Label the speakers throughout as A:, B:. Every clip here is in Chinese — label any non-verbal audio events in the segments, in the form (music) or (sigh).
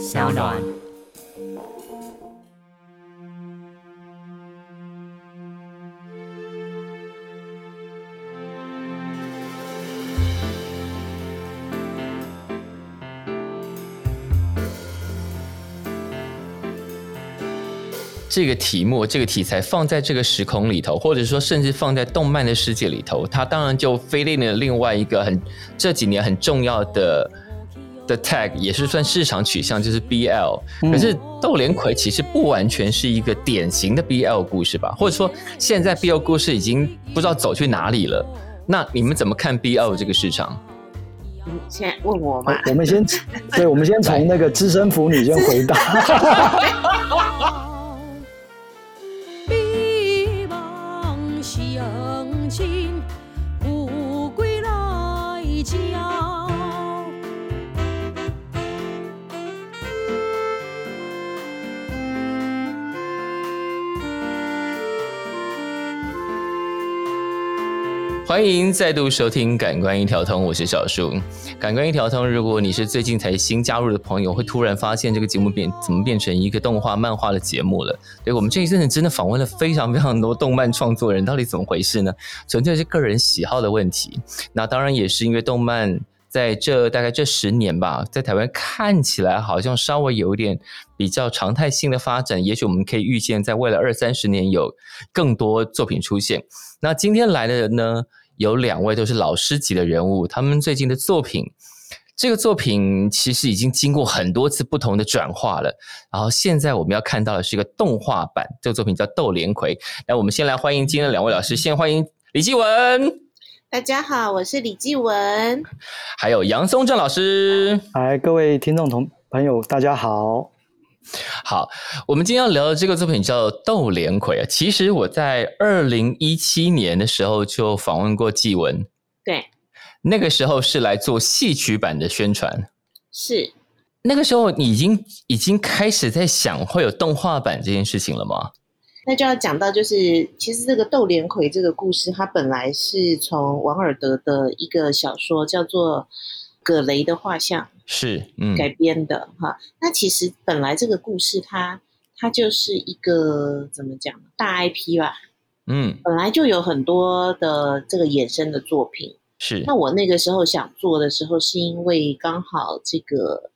A: 小暖。
B: 这个题目、这个题材放在这个时空里头，或者说甚至放在动漫的世界里头，它当然就飞进了另外一个很这几年很重要的的 tag，也是算市场取向，就是 BL。可是《窦连魁》其实不完全是一个典型的 BL 故事吧？或者说现在 BL 故事已经不知道走去哪里了？那你们怎么看 BL 这个市场？
C: 你现问我吗？
D: 我们先，对，我们先从那个资深腐女先回答。(laughs)
B: 欢迎再度收听《感官一条通》，我是小树。《感官一条通》，如果你是最近才新加入的朋友，会突然发现这个节目变怎么变成一个动画、漫画的节目了。对我们这一阵子真的访问了非常非常多动漫创作人，到底怎么回事呢？纯粹是个人喜好的问题。那当然也是因为动漫在这大概这十年吧，在台湾看起来好像稍微有一点比较常态性的发展。也许我们可以预见，在未来二三十年有更多作品出现。那今天来的人呢？有两位都是老师级的人物，他们最近的作品，这个作品其实已经经过很多次不同的转化了。然后现在我们要看到的是一个动画版，这个作品叫《窦连魁》。那我们先来欢迎今天的两位老师，先欢迎李继文，
C: 大家好，我是李继文。
B: 还有杨松正老师。
D: 来，各位听众同朋友，大家好。
B: 好，我们今天要聊的这个作品叫《斗连魁》啊。其实我在二零一七年的时候就访问过纪文，
C: 对，
B: 那个时候是来做戏曲版的宣传。
C: 是
B: 那个时候你已经已经开始在想会有动画版这件事情了吗？
C: 那就要讲到，就是其实这个窦连魁这个故事，它本来是从王尔德的一个小说叫做《葛雷的画像》
B: 是，嗯，
C: 改编的哈。那其实本来这个故事它它就是一个怎么讲大 IP 吧，
B: 嗯，
C: 本来就有很多的这个衍生的作品。
B: 是。
C: 那我那个时候想做的时候，是因为刚好这个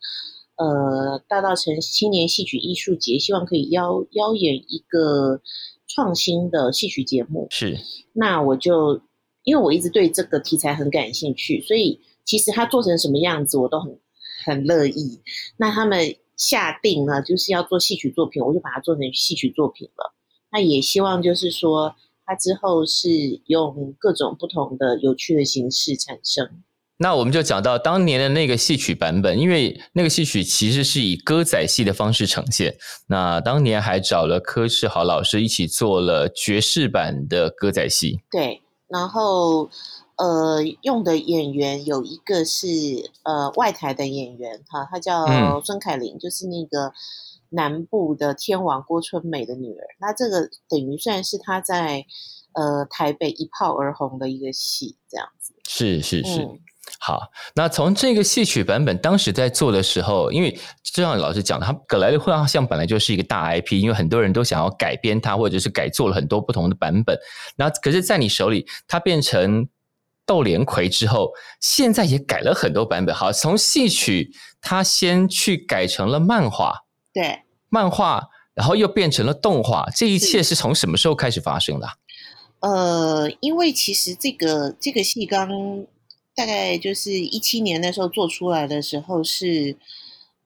C: 呃大道城青年戏曲艺术节希望可以邀邀演一个创新的戏曲节目，
B: 是，
C: 那我就因为我一直对这个题材很感兴趣，所以其实它做成什么样子我都很很乐意。那他们下定呢，就是要做戏曲作品，我就把它做成戏曲作品了。那也希望就是说，它之后是用各种不同的有趣的形式产生。
B: 那我们就讲到当年的那个戏曲版本，因为那个戏曲其实是以歌仔戏的方式呈现。那当年还找了柯世豪老师一起做了爵士版的歌仔戏。
C: 对，然后呃，用的演员有一个是呃外台的演员哈，他叫
B: 嗯
C: 孙凯琳，就是那个南部的天王郭春美的女儿。那这个等于算是她在呃台北一炮而红的一个戏，这样子。
B: 是是是。
C: 嗯
B: 好，那从这个戏曲版本当时在做的时候，因为就像老师讲的，他葛莱的画像本来就是一个大 IP，因为很多人都想要改编它，或者是改做了很多不同的版本。那可是，在你手里，它变成斗连魁之后，现在也改了很多版本。好，从戏曲他先去改成了漫画，
C: 对，
B: 漫画，然后又变成了动画，这一切是从什么时候开始发生的啊？
C: 呃，因为其实这个这个戏刚大概就是一七年那时候做出来的时候是，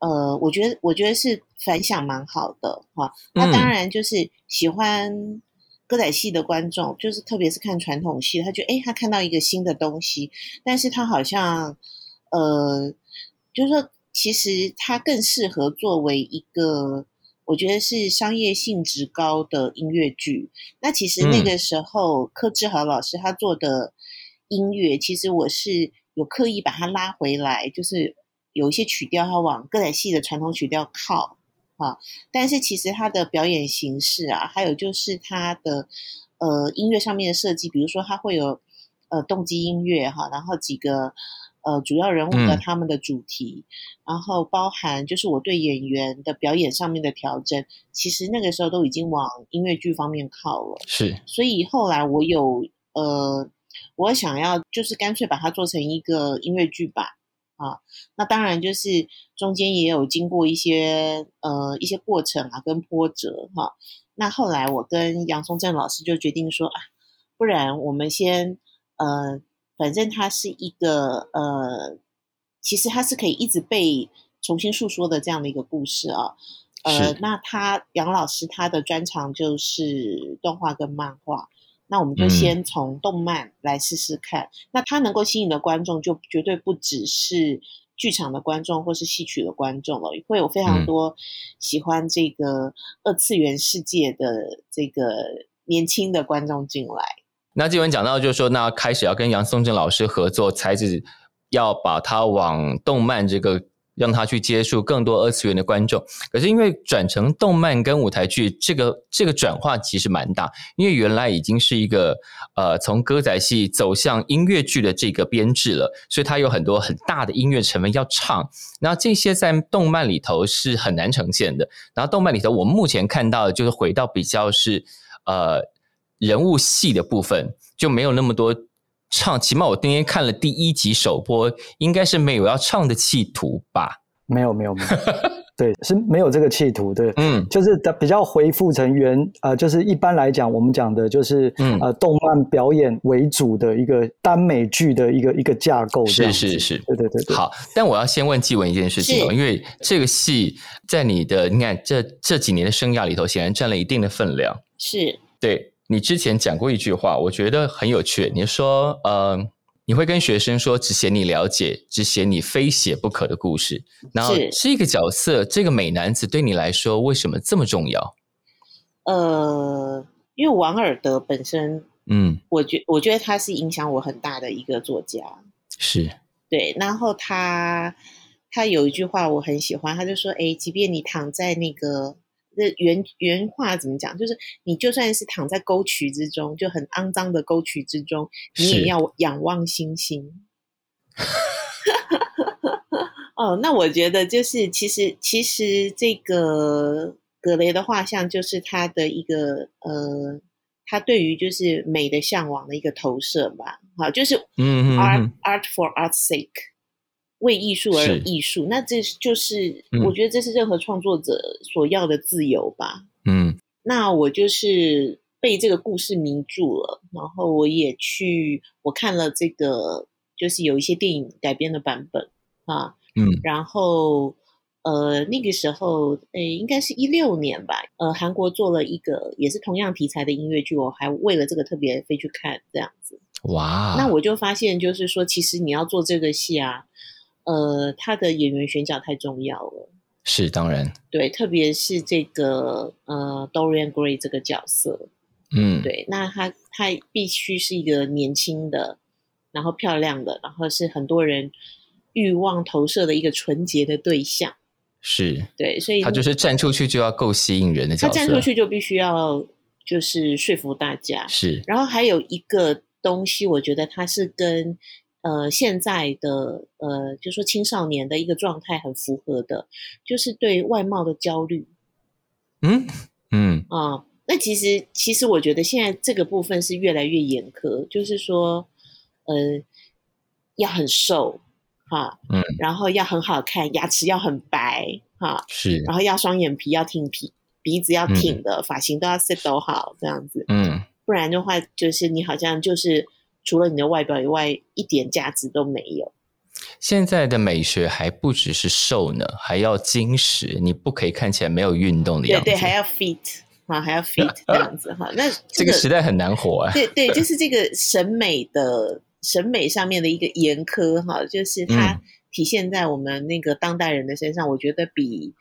C: 呃，我觉得我觉得是反响蛮好的哈。那当
B: 嗯
C: 然就是喜欢歌仔戏的观众，就是特别是看传统戏，他觉得诶，他看到一个新的东西，但是他好像呃，就是说其实它更适合作为一个。我觉得是商业性质高的音乐剧，那其实那
B: 嗯
C: 个时候，柯志豪老师他做的音乐，其实我是有刻意把它拉回来，就是有一些曲调它往歌仔戏的传统曲调靠啊，但是其实它的表演形式啊，还有就是它的呃音乐上面的设计，比如说它会有呃动机音乐哈，然后几个呃主要人物的
B: 嗯。
C: 他们的主题，然后包含就是我对演员的表演上面的调整，其实那个时候都已经往音乐剧方面靠了。
B: 是。
C: 所以后来我有呃，我想要就是干脆把它做成一个音乐剧版啊。那当然就是中间也有经过一些呃一些过程啊跟波折哈、那后来我跟杨松正老师就决定说啊，不然我们先呃，反正它是一个呃，其实它是可以一直被重新诉说的这样的一个故事啊。呃，那他杨老师他的专长就是动画跟漫画，那我们就
B: 嗯
C: 先从动漫来试试看。那它能够吸引的观众就绝对不只是剧场的观众或是戏曲的观众了，会有非常
B: 嗯
C: 多喜欢这个二次元世界的这个年轻的观众进来。
B: 那纪文讲到，就是说，那开始要跟杨松正老师合作，才子要把他往动漫这个，让他去接触更多二次元的观众。可是因为转成动漫跟舞台剧，这个这个转化其实蛮大，因为原来已经是一个呃从歌仔戏走向音乐剧的这个编制了，所以它有很多很大的音乐成分要唱。那这些在动漫里头是很难呈现的。然后动漫里头，我目前看到的就是回到比较是呃人物戏的部分，就没有那么多唱。起码我今天看了第一集首播，应该是没有要唱的企图吧？
D: 没有没有没有，(laughs) 对，是没有这个企图，对，
B: 嗯
D: 就是比较恢复成原呃，就是一般来讲，我们讲的就是、
B: 嗯
D: 呃，动漫表演为主的一个耽美剧的一个一个架构，
B: 是是是，
D: 对对对对，
B: 好，但我要先问纪文一件事情哦，因为这个戏在你的你看这这几年的生涯里头，显然占了一定的分量。
C: 是
B: 对你之前讲过一句话，我觉得很有趣。你说，呃，你会跟学生说，只写你了解，只写你非写不可的故事。然后
C: 是
B: 这个角色，这个美男子对你来说，为什么这么重要？
C: 呃，因为王尔德本身，
B: 嗯，
C: 我觉我觉得他是影响我很大的一个作家。
B: 是，
C: 对，然后他他有一句话我很喜欢，他就说：“哎，即便你躺在那个那原原话怎么讲，就是你就算是躺在沟渠之中，就很肮脏的沟渠之中，你也要仰望星星。”哦，那我觉得就是其实其实这个格雷的画像就是他的一个呃，他对于就是美的向往的一个投射吧。好，就是
B: 嗯嗯
C: art for art's sake，为艺术而
B: 是
C: 艺术。那这就是
B: 嗯
C: 我觉得这是任何创作者所要的自由吧。
B: 嗯
C: 那我就是被这个故事迷住了，然后我也去我看了这个，就是有一些电影改编的版本啊，
B: 嗯
C: 然后呃那个时候诶应该是一六年吧，呃韩国做了一个也是同样题材的音乐剧，我还为了这个特别飞去看这样子。
B: 哇，
C: 那我就发现就是说，其实你要做这个戏啊，呃，他的演员选角太重要了。
B: 是当然，
C: 对，特别是这个呃 Dorian Gray 这个角色，
B: 嗯，
C: 对，那他他必须是一个年轻的，然后漂亮的，然后是很多人欲望投射的一个纯洁的对象。
B: 是，
C: 对，所以
B: 他就是站出去就要够吸引人的角色，
C: 他站出去就必须要就是说服大家。
B: 是，
C: 然后还有一个东西，我觉得他是跟呃现在的呃，就说青少年的一个状态很符合的，就是对外貌的焦虑。
B: 嗯嗯。
C: 啊、那其实其实我觉得现在这个部分是越来越严苛，就是说，呃，要很瘦哈，
B: 嗯，
C: 然后要很好看，牙齿要很白哈，
B: 是，
C: 然后要双眼皮要挺皮，鼻子要挺的，发型都要 set 好这样子。
B: 嗯。
C: 不然的话，就是你好像就是除了你的外表以外，一点价值都没有。
B: 现在的美学还不只是瘦呢，还要精实，你不可以看起来没有运动的样子。
C: 对对，还要 fit 啊，还要 fit 这样子哈。那个 (laughs)
B: 这个时代很难活啊。
C: 对对，就是这个审美的审美上面的一个严苛哈，就是它
B: 嗯
C: 体现在我们那个当代人的身上，我觉得比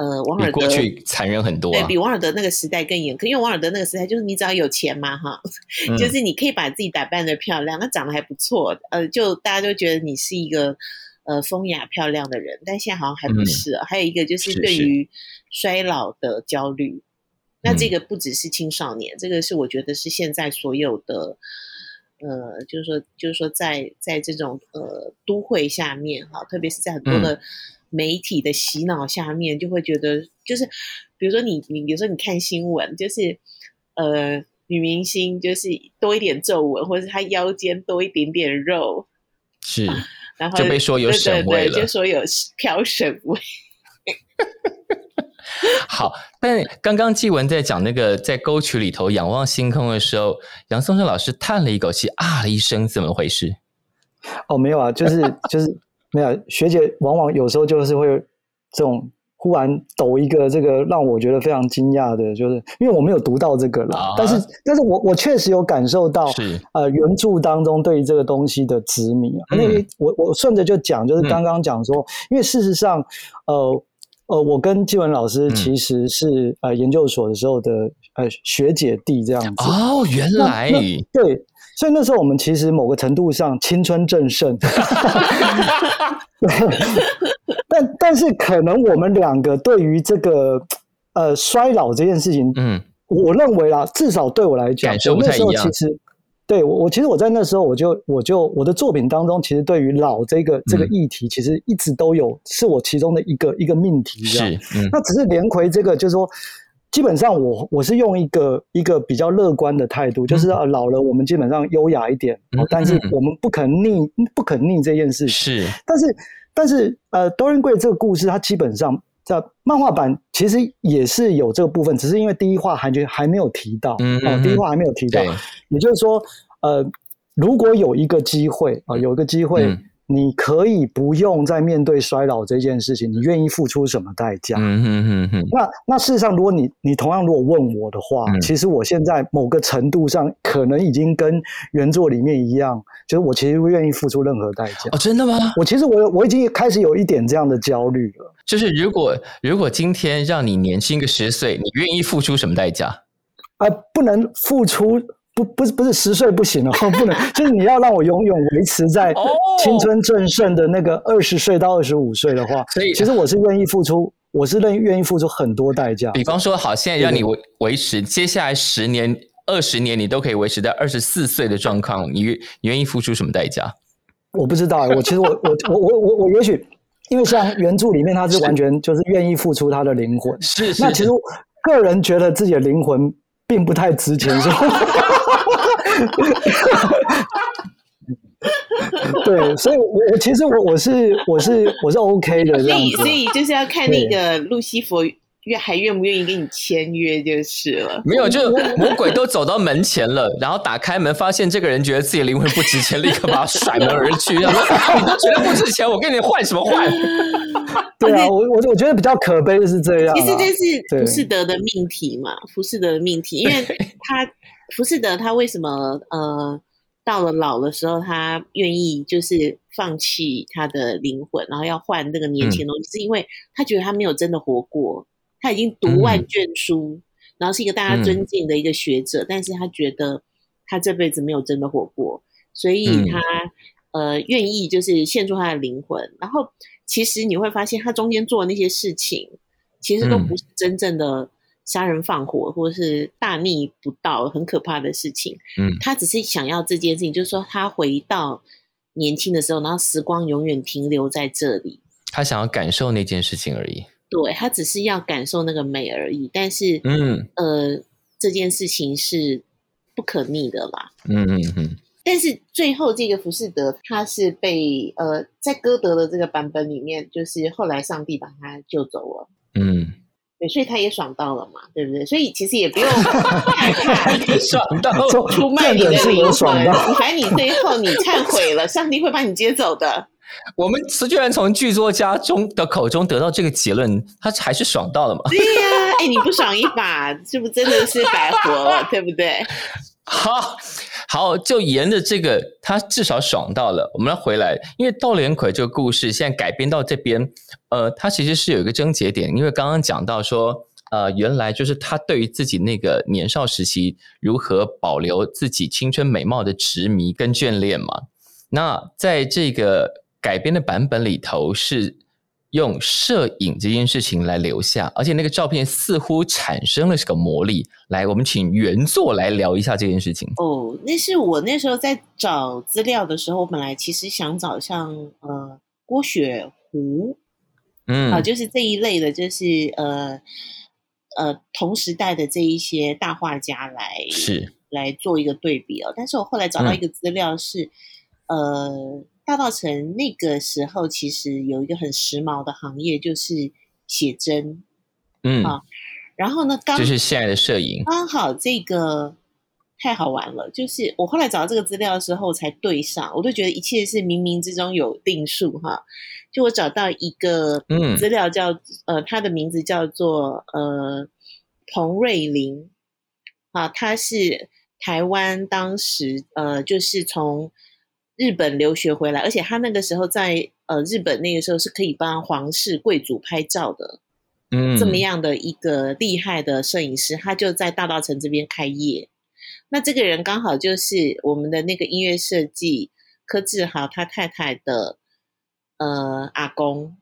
C: 呃王尔德
B: 过去残忍很多、啊。
C: 对比王尔德那个时代更严苛，因为王尔德那个时代就是你只要有钱嘛哈，
B: 嗯
C: 就是你可以把自己打扮的漂亮，那长得还不错，呃，就大家都觉得你是一个呃风雅漂亮的人，但现在好像还不
B: 嗯
C: 是、啊。还有一个就是对于衰老的焦虑，那这
B: 嗯
C: 个不只是青少年，这个是我觉得是现在所有的呃，就是说，就是说在，在这种呃都会下面哈，特别是在很多的媒体的洗脑下面，就会觉得，就是比如说你你有时候你看新闻，就是呃女明星就是多一点皱纹，或者是她腰间多一点点肉，
B: 是，(laughs)
C: 然后
B: 就被说有
C: 对
B: 审味了
C: 对对就说有飘审味。(laughs)
B: 好，但刚刚纪文在讲那个在沟渠里头仰望星空的时候，杨松生老师叹了一口气，啊了一声，怎么回事？
D: 哦，没有啊，就是就是没有。学姐往往有时候就是会这种忽然抖一个这个让我觉得非常惊讶的，就是因为我没有读到这个了，
B: 啊
D: 但是但是我我确实有感受到
B: 是
D: 呃原著当中对于这个东西的执迷啊。
B: 嗯
D: 那个我我顺着就讲，就是刚刚讲说，因为事实上呃。呃，我跟纪文老师
B: 嗯
D: 其实是、呃研究所的时候的呃学姐弟这样子。
B: 哦，原来
D: 对，所以那时候我们其实某个程度上青春正盛，(laughs) 对，但但是可能我们两个对于这个呃衰老这件事情，
B: 嗯
D: 我认为啦，至少对我来讲，我那时候其实。对我，我其实我在那时候，我就我就我的作品当中，其实对于老这个这个
B: 嗯
D: 议题，其实一直都有是我其中的一个一个命题。
B: 是嗯
D: 那只是连魁这个，就是说，基本上我我是用一个一个比较乐观的态度，就是呃老了我们基本上优雅一点，但是
B: 嗯。
D: 我们不肯逆不肯逆这件事情。
B: 是。
D: 但是但是呃，Dorian Gray 这个故事，它基本上在漫画版其实也是有这个部分，只是因为第一话还觉还没有提到，哦
B: 嗯嗯，
D: 第一话还没有提到，也就是说，呃，如果有一个机会啊、有一个机会。
B: 嗯
D: 你可以不用再面对衰老这件事情，你愿意付出什么代价？
B: 嗯哼哼哼，
D: 那那事实上，如果你你同样如果问我的话，
B: 嗯
D: 其实我现在某个程度上可能已经跟原作里面一样，就是我其实愿意付出任何代价。
B: 哦，真的吗？
D: 我其实我我已经开始有一点这样的焦虑了。
B: 就是如果如果今天让你年轻个十岁，你愿意付出什么代价？
D: 啊、不能付出，不不是不是十岁不行哦，(laughs) 不能，就是你要让我永远维持在
B: 哦
D: 青春正盛的那个二十岁到二十五岁的话，
B: 所以
D: 其实我是愿意付出，我是愿愿意付出很多代价。
B: 比方说，好，现在让你维维持接下来十年、二十年，你都可以维持在二十四岁的状况，你愿愿意付出什么代价？
D: 我不知道欸，我其实我我我我我我也许因为像原著里面他是完全就是愿意付出他的灵魂，
B: 是是
D: 那其实我个人觉得自己的灵魂并不太值钱，所以 (laughs) (laughs) 对，所以我我其实我我是我是我是 OK 的这样子
C: 所以所。以就是要看那个路西佛愿还愿不愿意跟你签约就是了。
B: 没有，就魔鬼都走到门前了，然后打开门，发现这个人觉得自己的灵魂不值钱，立刻把他甩门而去。然后你都觉得不值钱，我跟你换什么换？
D: 对啊，(laughs) 我我我觉得比较可悲的是这样啊。
C: 其实这是
D: 对
C: 浮士德的命题嘛，浮士德的命题，因为他浮士德他为什么呃到了老的时候，他愿意就是放弃他的灵魂，然后要换那个年轻的东西，是因为他觉得他没有真的活过，他已经读万卷书，然后是一个大家尊敬的一个学者，但是他觉得他这辈子没有真的活过，所以
B: 嗯。
C: 他、呃愿意就是献出他的灵魂，然后其实你会发现他中间做的那些事情，其实都
B: 嗯。
C: 不是真正的杀人放火或者是大逆不道很可怕的事情，
B: 嗯
C: 他只是想要这件事情，就是说他回到年轻的时候，然后时光永远停留在这里。
B: 他想要感受那件事情而已。
C: 对他只是要感受那个美而已，但是，
B: 嗯
C: 呃，这件事情是不可逆的啦。
B: 嗯嗯嗯，
C: 但是最后这个浮士德，他是被呃，在歌德的这个版本里面，就是后来上帝把他救走了。
B: 嗯，
C: 对，所以他也爽到了嘛，对不对？所以其实也不用害怕
B: 爽到
C: 出卖你的
D: 爽到，
C: 反正你最后你忏悔了，上帝会把你接走的。(laughs)
B: 我们居然从剧作家中的口中得到这个结论，他还是爽到了嘛？
C: 对呀、哎，你不爽一把，是不是真的是白活了，对不对？
B: 好 (laughs) 好，就沿着这个，他至少爽到了。我们要回来，因为窦连魁这个故事现在改编到这边，呃，他其实是有一个症结点，因为刚刚讲到说，呃，原来就是他对于自己那个年少时期如何保留自己青春美貌的执迷跟眷恋嘛。那在这个改编的版本里头是。用摄影这件事情来留下，而且那个照片似乎产生了这个魔力。来，我们请原作来聊一下这件事情。
C: 哦，那是我那时候在找资料的时候，我本来其实想找像呃郭雪湖
B: 嗯，
C: 啊，就是这一类的，就是呃呃同时代的这一些大画家来
B: 是
C: 来做一个对比哦。但是我后来找到一个资料是，呃，大道城那个时候其实有一个很时髦的行业，就是写真。
B: 嗯，
C: 啊然后呢，刚
B: 就是现在的摄影。
C: 刚好这个太好玩了，就是我后来找到这个资料的时候才对上，我都觉得一切是冥冥之中有定数哈。就我找到一个
B: 嗯
C: 资料叫、呃，他的名字叫做呃彭瑞林啊，他是台湾当时呃就是从日本留学回来，而且他那个时候在呃日本那个时候是可以帮皇室贵族拍照的。
B: 嗯，
C: 这么样的一个厉害的摄影师，他就在大道城这边开业。那这个人刚好就是我们的那个音乐设计柯志豪他太太的呃阿公，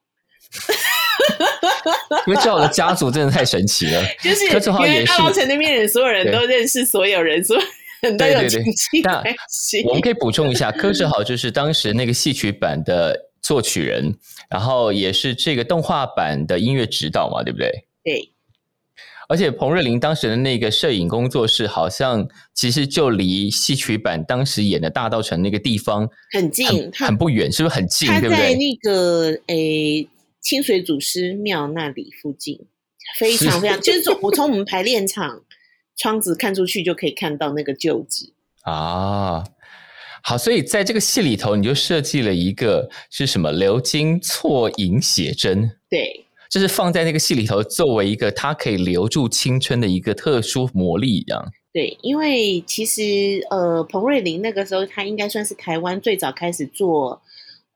C: (laughs)
B: 因为这我的家族真的太神奇了。(laughs)
C: 就是
B: 柯志豪也是
C: 因为大道城那边人，所有人都认识所有人，所有人 (laughs) 都有
B: 对对对
C: 亲戚
B: 那
C: 关系。
B: 我们可以补充一下，柯志豪就是当时那个戏曲版的作曲人，然后也是这个动画版的音乐指导嘛，对不对？
C: 对
B: 而且彭瑞麟当时的那个摄影工作室，好像其实就离戏曲版当时演的大道城那个地方
C: 很近，
B: 很不远，是不是很近？
C: 他？在那个诶清水祖师庙那里附近，非常非常，就是从我从我们排练场窗子看出去就可以看到那个旧址。
B: 啊，好，所以在这个戏里头，你就设计了一个是什么鎏金错银写真，
C: 对
B: 就是放在那个戏里头，作为一个它可以留住青春的一个特殊魔力一样。
C: 对，因为其实呃，彭瑞麟那个时候他应该算是台湾最早开始做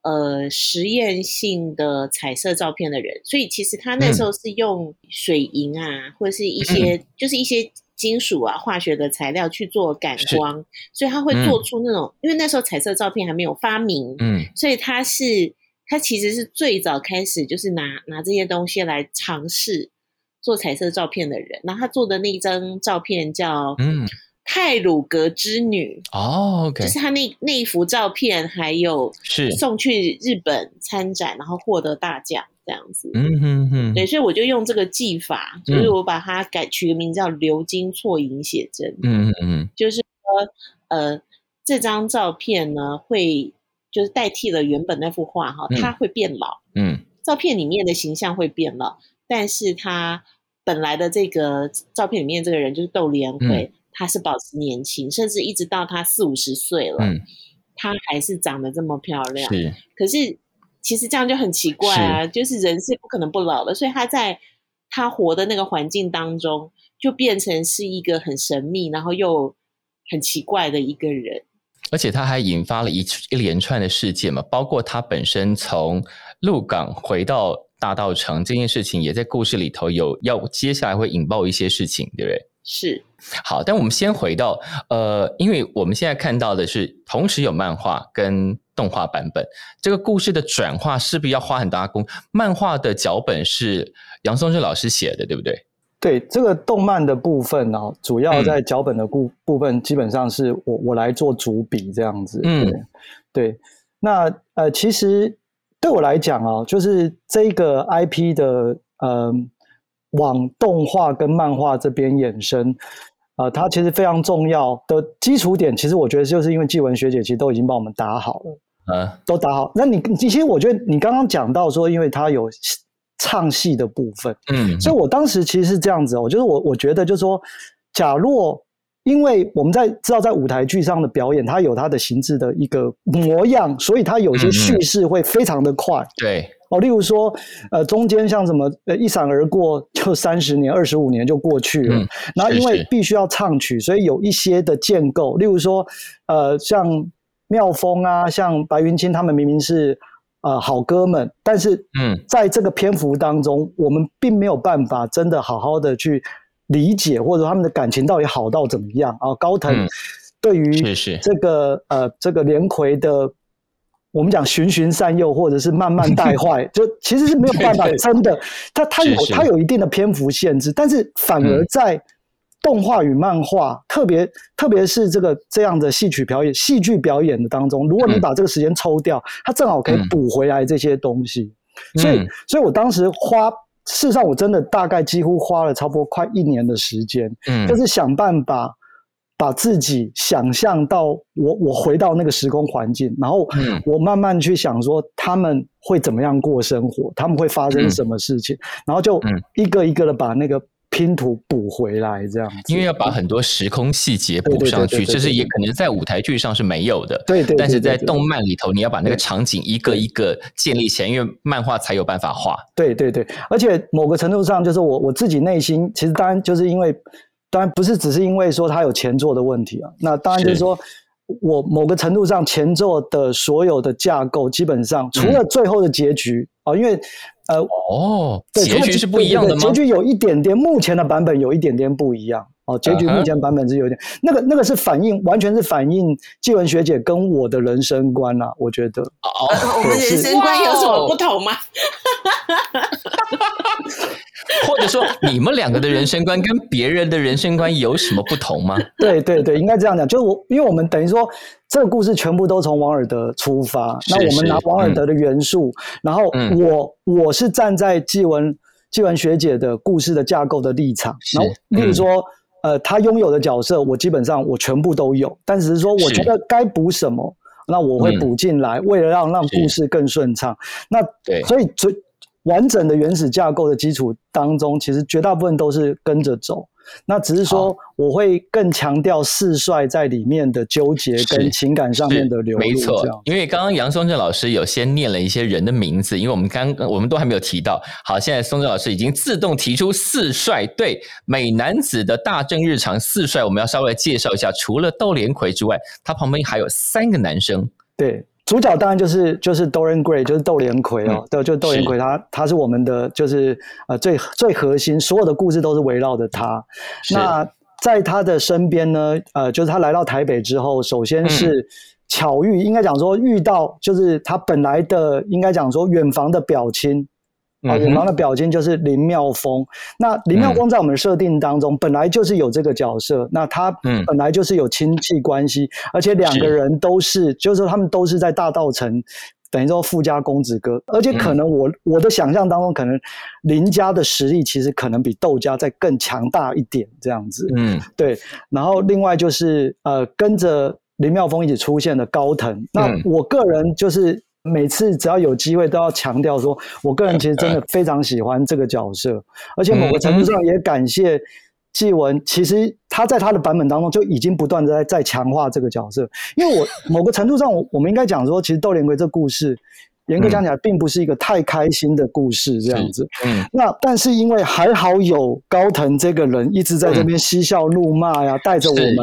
C: 呃实验性的彩色照片的人，所以其实他那时候是用水银啊，或者是一些、(clears throat) 就是一些金属啊、化学的材料去做感光，所以他会做出那种，因为那时候彩色照片还没有发明，
B: 嗯
C: 所以他是他其实是最早开始就是拿拿这些东西来尝试做彩色照片的人。然后他做的那张照片叫《
B: 嗯，
C: 泰鲁格之女》，
B: 哦
C: 就是他那那一幅照片，还有
B: 是，
C: 送去日本参展，然后获得大奖这样子。
B: 嗯哼哼，
C: 对，所以我就用这个技法，就是我把它改取个名字叫“流金错银写真”。
B: 嗯嗯嗯
C: 就是说，呃，这张照片呢，会就是代替了原本那幅画哈，
B: 嗯
C: 它会变老，
B: 嗯
C: 照片里面的形象会变老，但是它本来的这个照片里面这个人就是窦连辉，他是保持年轻，甚至一直到他四五十岁了，
B: 嗯，
C: 他还是长得这么漂亮。
B: 是，
C: 可是其实这样就很奇怪啊，就是人是不可能不老的，所以他在他活的那个环境当中，就变成是一个很神秘，然后又很奇怪的一个人。
B: 而且他还引发了一一连串的事件嘛，包括他本身从鹿港回到大道城这件事情，也在故事里头有要接下来会引爆一些事情，对不对？
C: 是
B: 好，但我们先回到呃，因为我们现在看到的是同时有漫画跟动画版本，这个故事的转化势必要花很大功。漫画的脚本是杨松志老师写的，对不对？
D: 对这个动漫的部分呢、主要
B: 嗯
D: 在脚本的部部分，基本上是我我来做主笔这样子。
B: 嗯
D: 对对。那呃，其实对我来讲啊，就是这个 IP 的呃往动画跟漫画这边衍生，呃，它其实非常重要的基础点，其实我觉得就是因为纪文学姐其实都已经帮我们打好了。
B: 啊，
D: 都打好。那你其实我觉得你刚刚讲到说，因为它有唱戏的部分，
B: 嗯，
D: 所以我当时其实是这样子哦，就是我我觉得就是说，假若因为我们在知道在舞台剧上的表演，它有它的形制的一个模样，所以它有些叙事会非常的快。
B: 对，
D: 哦，例如说，呃，中间像什么，呃，一闪而过就三十年、二十五年就过去了。
B: 嗯。
D: 然后因为必须要唱曲，所以有一些的建构，例如说，呃，像妙峰啊，像白云青他们明明是呃好哥们，但是
B: 嗯。
D: 在这个篇幅当中，我们并没有办法真的好好的去理解，或者他们的感情到底好到怎么样。啊？高腾
B: 嗯。
D: 对于这个呃这个连魁的我们讲循循善诱，或者是慢慢带坏，(laughs) 就其实是没有办法真的，它它有它有一定的篇幅限制，但是反而
B: 嗯。
D: 在动画与漫画，特别特别是这个这样的戏曲表演、戏剧表演的当中，如果你
B: 嗯。
D: 把这个时间抽掉，它正好可以
B: 嗯。
D: 补回来这些东西。所以
B: 嗯，
D: 所以我当时花，事实上我真的大概几乎花了差不多快一年的时间，
B: 嗯。
D: 就是想办法把自己想象到我我回到那个时空环境，然后
B: 嗯
D: 我慢慢去想说他们会怎么样过生活，他们会发生
B: 嗯
D: 什么事情，然后就
B: 嗯
D: 一个一个的把那个拼图补回来，这样子。
B: 因为要把很多时空细节补上去，这是也可能在舞台剧上是没有的。
D: 对对对
B: 但是在动漫里头，你要把那个场景一个一个建立起来，因为漫画才有办法画。
D: 对对对，而且某个程度上，就是我我自己内心，其实当然就是因为，当然不是只是因为说他有前作的问题啊，那当然就是
B: 是
D: 说。我某个程度上前作的所有的架构，基本上除了最后的结局啊、因为呃，
B: 哦，
D: 对，
B: 结局是不一样的？
D: 结局有一点点，目前的版本有一点点不一样哦。结局目前版本是有点，那个那个是反映，完全是反映纪文学姐跟我的人生观啊，我觉得。
B: 哦，
C: 我们人生观有什么不同吗？(laughs)
B: 或者说你们两个的人生观跟别人的人生观有什么不同吗？(laughs)
D: 对对对，应该这样讲，就是我，因为我们等于说这个故事全部都从王尔德出发，
B: 是
D: 那我们拿王尔德的元素，然后
B: 嗯
D: 我我是站在纪文纪文学姐的故事的架构的立场，
B: 是
D: 然后例如
B: 嗯
D: 说。呃，他拥有的角色，我基本上我全部都有，但只是说，我觉得该补什么，那我会
B: 嗯
D: 补进来，为了让让故事更顺畅。那
B: 对
D: 所以最完整的原始架构的基础当中，其实绝大部分都是跟着走。那只是说，我会更强调四帅在里面的纠结跟情感上面的流露，
B: 没错，因为刚刚杨松正老师有先念了一些人的名字，因为我们刚我们都还没有提到。好，现在松正老师已经自动提出四帅，对美男子的大正日常四帅，我们要稍微介绍一下。除了窦连魁之外，他旁边还有三个男生。
D: 对。主角当然就是就是 Dorian Gray，就是窦连魁哦，
B: 嗯
D: 对，就是窦连魁他他是我们的就是呃最最核心，所有的故事都是围绕着他。那在他的身边呢，呃，就是他来到台北之后，首先是巧遇，应该讲说遇到，就是他本来的应该讲说远房的表亲。啊，
B: 嗯哼。
D: 远房的表亲就是林妙峰。那林妙峰在我们的设定当中，本来就是有这个角色，那他
B: 嗯。
D: 本来就是有亲戚关系，而且两个人都是，就是说他们都是在大道城，等于说富家公子哥，而且
B: 嗯。
D: 可能我、我的想象当中，可能林家的实力其实可能比窦家再更强大一点，这样子。
B: 嗯，
D: 对，然后另外就是呃，跟着林妙峰一起出现的高腾。那
B: 嗯。
D: 我个人就是每次只要有机会都要强调说，我个人其实真的非常喜欢这个角色，而且某个程度上也感谢纪文，其实他在他的版本当中就已经不断的在在强化这个角色，因为我某个程度上，我我们应该讲说，其实窦连魁这故事。严格讲起来，并不是一个太开心的故事，这样子。
B: 嗯，
D: 那但是因为还好有高腾这个人一直在这边嬉笑怒骂呀，带着我们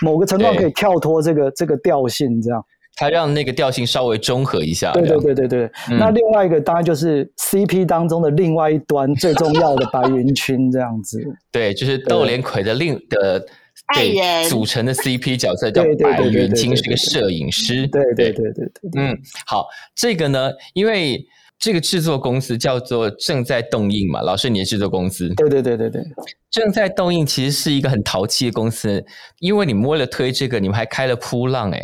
D: 某个程度上可以跳脱这个这个调性，这样。
B: 他让那个调性稍微中和一下。
D: 对对，对对对。
B: 嗯
D: 那另外一个当然就是 CP 当中的另外一端最重要的白云群这样子。(laughs)
B: 对，就是窦连魁的另的。对，
C: 爱人
B: 组成的 CP 角色叫白云清，是个摄影师。
D: 对对对对对对。
B: 嗯，好，这个呢，因为这个制作公司叫做正在动映嘛，老师你的制作公司
D: 对对对对对，
B: 正在动映其实是一个很淘气的公司，因为你们为了推这个，你们还开了扑浪哎、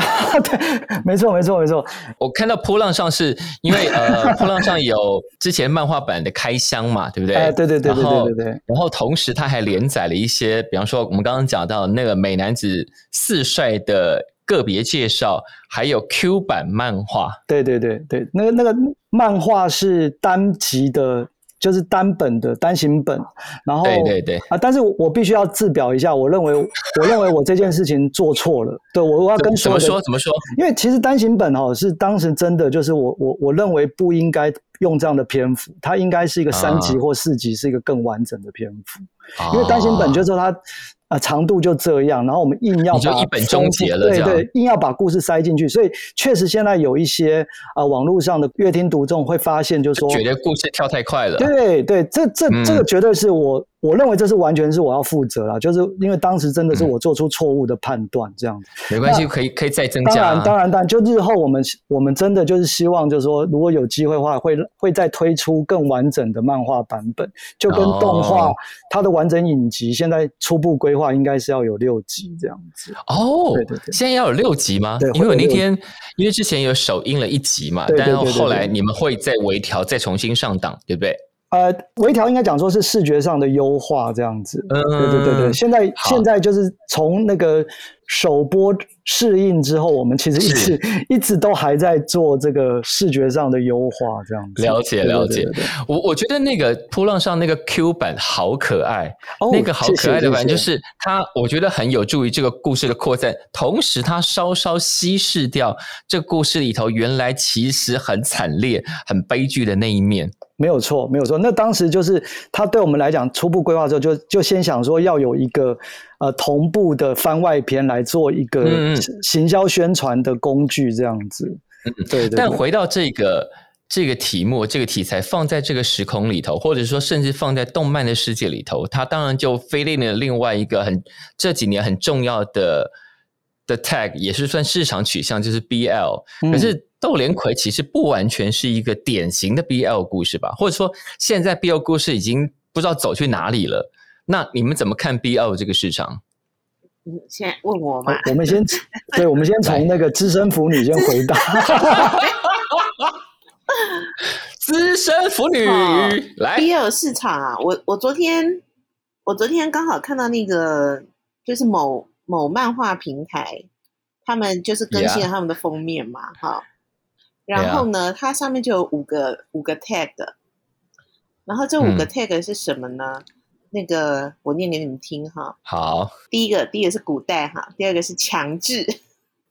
B: (laughs)
D: 对，没错没错没错，
B: 我看到扑浪上是因为呃，(laughs) 扑浪上有之前漫画版的开箱嘛，对不对？
D: 哎，对对对对
B: 然后
D: 对对对，
B: 然后同时它还连载了一些，比方说我们刚刚讲到那个美男子四帅的个别介绍，还有 Q 版漫画。
D: 对对对对，那个那个漫画是单集的，就是单本的单行本，然后
B: 对对对
D: 啊，但是我我必须要自表一下，我认为我认为我这件事情做错了，对我我要跟
B: 说？怎么说？
D: 因为其实单行本哦是当时真的就是我我我认为不应该用这样的篇幅，它应该是一个三集
B: 啊
D: 或四级是一个更完整的篇幅，因为单行本
B: 哦
D: 就是说它。啊，长度就这样，然后我们硬要
B: 你就
D: 把
B: 一本终结了对
D: 对，硬要把故事塞进去，所以确实现在有一些啊、网络上的乐听读众会发现，就是说，
B: 觉得故事跳太快了。
D: 对对，这这这个
B: 嗯
D: 绝对是我我认为这是完全是我要负责了，就是因为当时真的是
B: 嗯
D: 我做出错误的判断，这样子。
B: 没关系，可以可以再增加、
D: 当然，
B: 啊。
D: 当然，但就日后我们我们真的就是希望，就是说，如果有机会的话，会会再推出更完整的漫画版本，就跟动画、
B: 哦
D: 它的完整影集，现在初步规划应该是要有六集这样子。
B: 哦，
D: 对对对
B: 现在要有六集吗
D: 对？
B: 因为我那天因为之前有首映了一集嘛，但后来你们会再微调，再重新上档，对不对？
D: 呃，微调应该讲说是视觉上的优化这样子。
B: 嗯，
D: 对对对对，现在现在就是从那个首播适应之后，我们其实一直一直都还在做这个视觉上的优化，这样子。
B: 了解了解
D: 对对对
B: 我我觉得那个扑浪上那个 Q 版好可爱，
D: 哦
B: 那个好可爱的版就是它，我觉得很有助于这个故事的扩散，同时它稍稍稀释掉这个故事里头原来其实很惨烈、很悲剧的那一面。
D: 没有错，没有错。那当时就是他对我们来讲初步规划之后，就就先想说要有一个呃同步的番外篇来做一个行销宣传的工具，这样子。
B: 嗯
D: 对对对。
B: 但回到这个这个题目、这个题材放在这个时空里头，或者说甚至放在动漫的世界里头，它当然就飞进了另外一个很这几年很重要的的 tag，也是算市场取向，就是 BL。
D: 嗯
B: 可是窦连魁其实不完全是一个典型的 BL 故事吧，或者说现在 BL 故事已经不知道走去哪里了。那你们怎么看 BL 这个市场？
C: 嗯现在问我嘛，
D: 我们先，(laughs) 对，我们先从那个资深腐女先回答。(laughs) (laughs)
B: 资深腐女、
C: 哦
B: 来
C: ，BL 市场啊，我我昨天我昨天刚好看到那个，就是某某漫画平台，他们就是更新了他们的封面嘛，哈。然后呢，它上面就有五个五个 tag，然后这五个
B: 嗯
C: tag 是什么呢？那个我念给你们听哈。
B: 好，
C: 第一个，第一个是古代哈，第二个是强制，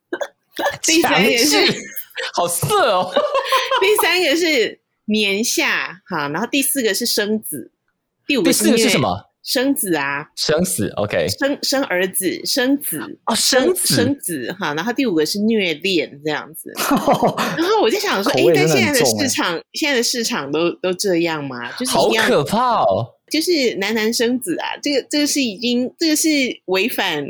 C: (laughs) 第三个是 (laughs)
B: 好色哦。(laughs)
C: 第三个是年下哈，然后第四个是生子，第五
B: 第
C: 个虐
B: 四个是什？么？
C: 生子啊，
B: 生死，OK，
C: 生生儿子，生子
B: 哦，生子
C: 生子哈，然后第五个是虐恋这样子。(laughs) 然后我就想说，哎，
D: 口味真的
C: 但现在的市场，现在的市场都都这样吗？就是
B: 好可怕哦！
C: 就是男男生子啊，这个这个是已经这个是违反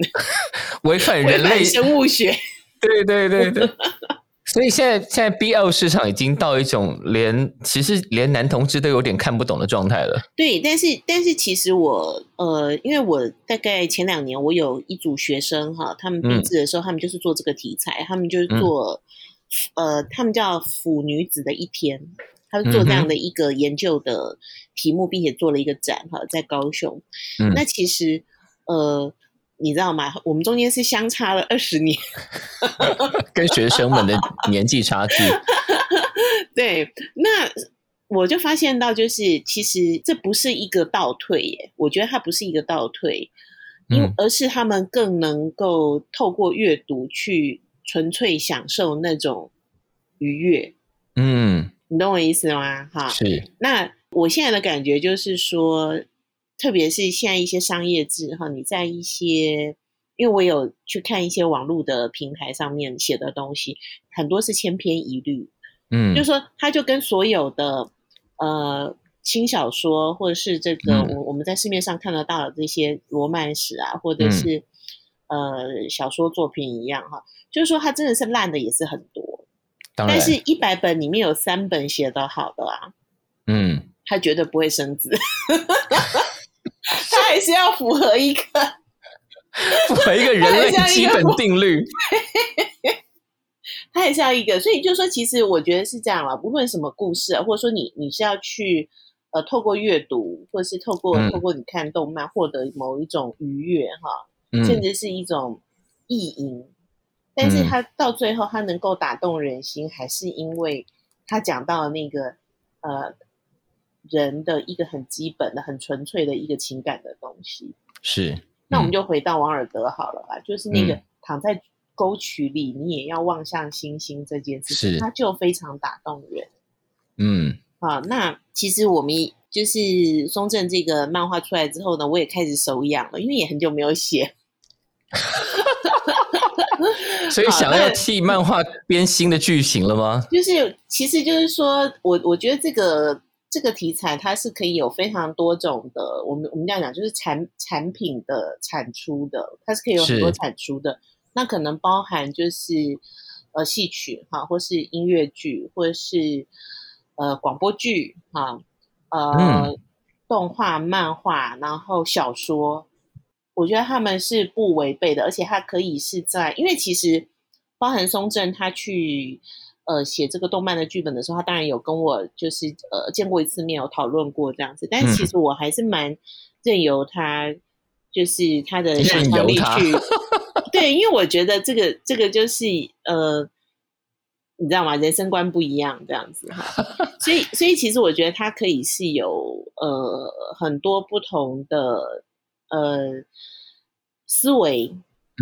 B: 违反 (laughs)
C: 违反
B: 人类，
C: 生物学。
B: 对对对对。(laughs) 所以现在现在 BL 市场已经到一种连其实连男同志都有点看不懂的状态了。
C: 对，但是但是其实我呃，因为我大概前两年我有一组学生哈，他们毕
B: 嗯
C: 制的时候，他们就是做这个题材，他们就是
B: 嗯
C: 做、呃，他们叫“腐女子的一天”，他是做这样的一个研究的题目，并且做了一个展哈，在高雄。
B: 嗯
C: 那其实呃，你知道吗？我们中间是相差了二十年。(laughs)
B: 跟学生们的年纪差距，(laughs)
C: 对，那我就发现到，就是其实这不是一个倒退耶，我觉得它不是一个倒退，因
B: 嗯
C: 而是他们更能够透过阅读去纯粹享受那种愉悦，
B: 嗯，
C: 你懂我意思吗？哈，
B: 是，
C: 那我现在的感觉就是说，特别是现在一些商业制哈，你在一些，因为我有去看一些网络的平台上面写的东西，很多是千篇一律，
B: 嗯，
C: 就是说，它就跟所有的呃轻小说，或者是这个
B: 嗯。
C: 我我们在市面上看得到的这些罗曼史啊，或者
B: 嗯。
C: 是、呃小说作品一样哈，就是说它真的是烂的也是很多，但，是一百本里面有三本写的好的啊，
B: 嗯，
C: 他绝对不会生子，(laughs) (laughs) 它还是要符合一个。(laughs)
B: 符合一个人类基本定律。(laughs)
C: 它也是要一个，所以就说，其实我觉得是这样了。不论什么故事啊，或者说你你是要去呃透过阅读，或者是透过、
B: 嗯
C: 透过你看动漫获得某一种愉悦哈，甚
B: 嗯，
C: 至是一种意淫，但是
B: 嗯
C: 它到最后它能够打动人心，还是因为他讲到那个呃人的一个很基本的、很纯粹的一个情感的东西。
B: 是。
C: 那我们
B: 嗯
C: 就回到王尔德好了吧，就是那个
B: 嗯
C: 躺在沟渠里，你也要望向星星这件事情，
B: 是
C: 它就非常打动人
B: 嗯
C: 啊。那其实我们就是松正这个漫画出来之后呢，我也开始手痒了，因为也很久没有写。(laughs)
B: 所以想要替漫画编新的剧情了吗？
C: 就是其实就是说我我觉得这个这个题材它是可以有非常多种的，我们我们这样讲就是产产品的产出的，它是可以有很多
B: 是。
C: 产出的。那可能包含就是呃戏曲哈，或是音乐剧，或是呃广播剧哈，呃、
B: 嗯。
C: 动画、漫画，然后小说，我觉得他们是不违背的，而且它可以是在，因为其实包含松正他去呃写这个动漫的剧本的时候，他当然有跟我就是呃见过一次面，有讨论过这样子，但其实我还是蛮任由他，就是他的想象力去，(laughs) 对，因为我觉得这个这个就是呃。你知道吗？人生观不一样，这样子哈，(laughs) 所以所以其实我觉得他可以是有呃很多不同的呃思维，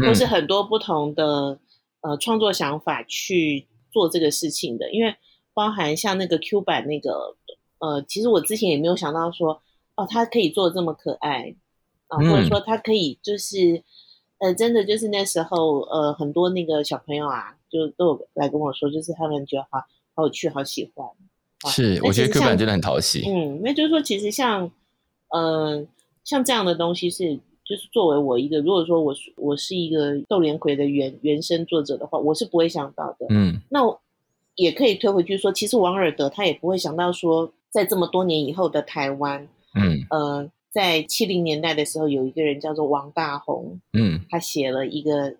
C: 或是
B: 嗯
C: 很多不同的呃创作想法去做这个事情的，因为包含像那个 Q 版那个呃，其实我之前也没有想到说哦，他可以做的这么可爱啊、或者
B: 嗯
C: 说他可以就是呃，真的就是那时候呃，很多那个小朋友啊，就都有来跟我说，就是他们觉得好好有趣，好喜欢。啊
B: 是，我觉得 Q 版真的很讨喜。
C: 嗯，那就是说，其实像，呃，像这样的东西是，就是作为我一个，如果说我是我是一个窦连魁的原原生作者的话，我是不会想到的。
B: 嗯。
C: 那我也可以推回去说，其实王尔德他也不会想到说，在这么多年以后的台湾，
B: 嗯。
C: 呃，在七零年代的时候，有一个人叫做王大红，
B: 嗯，
C: 他写了一个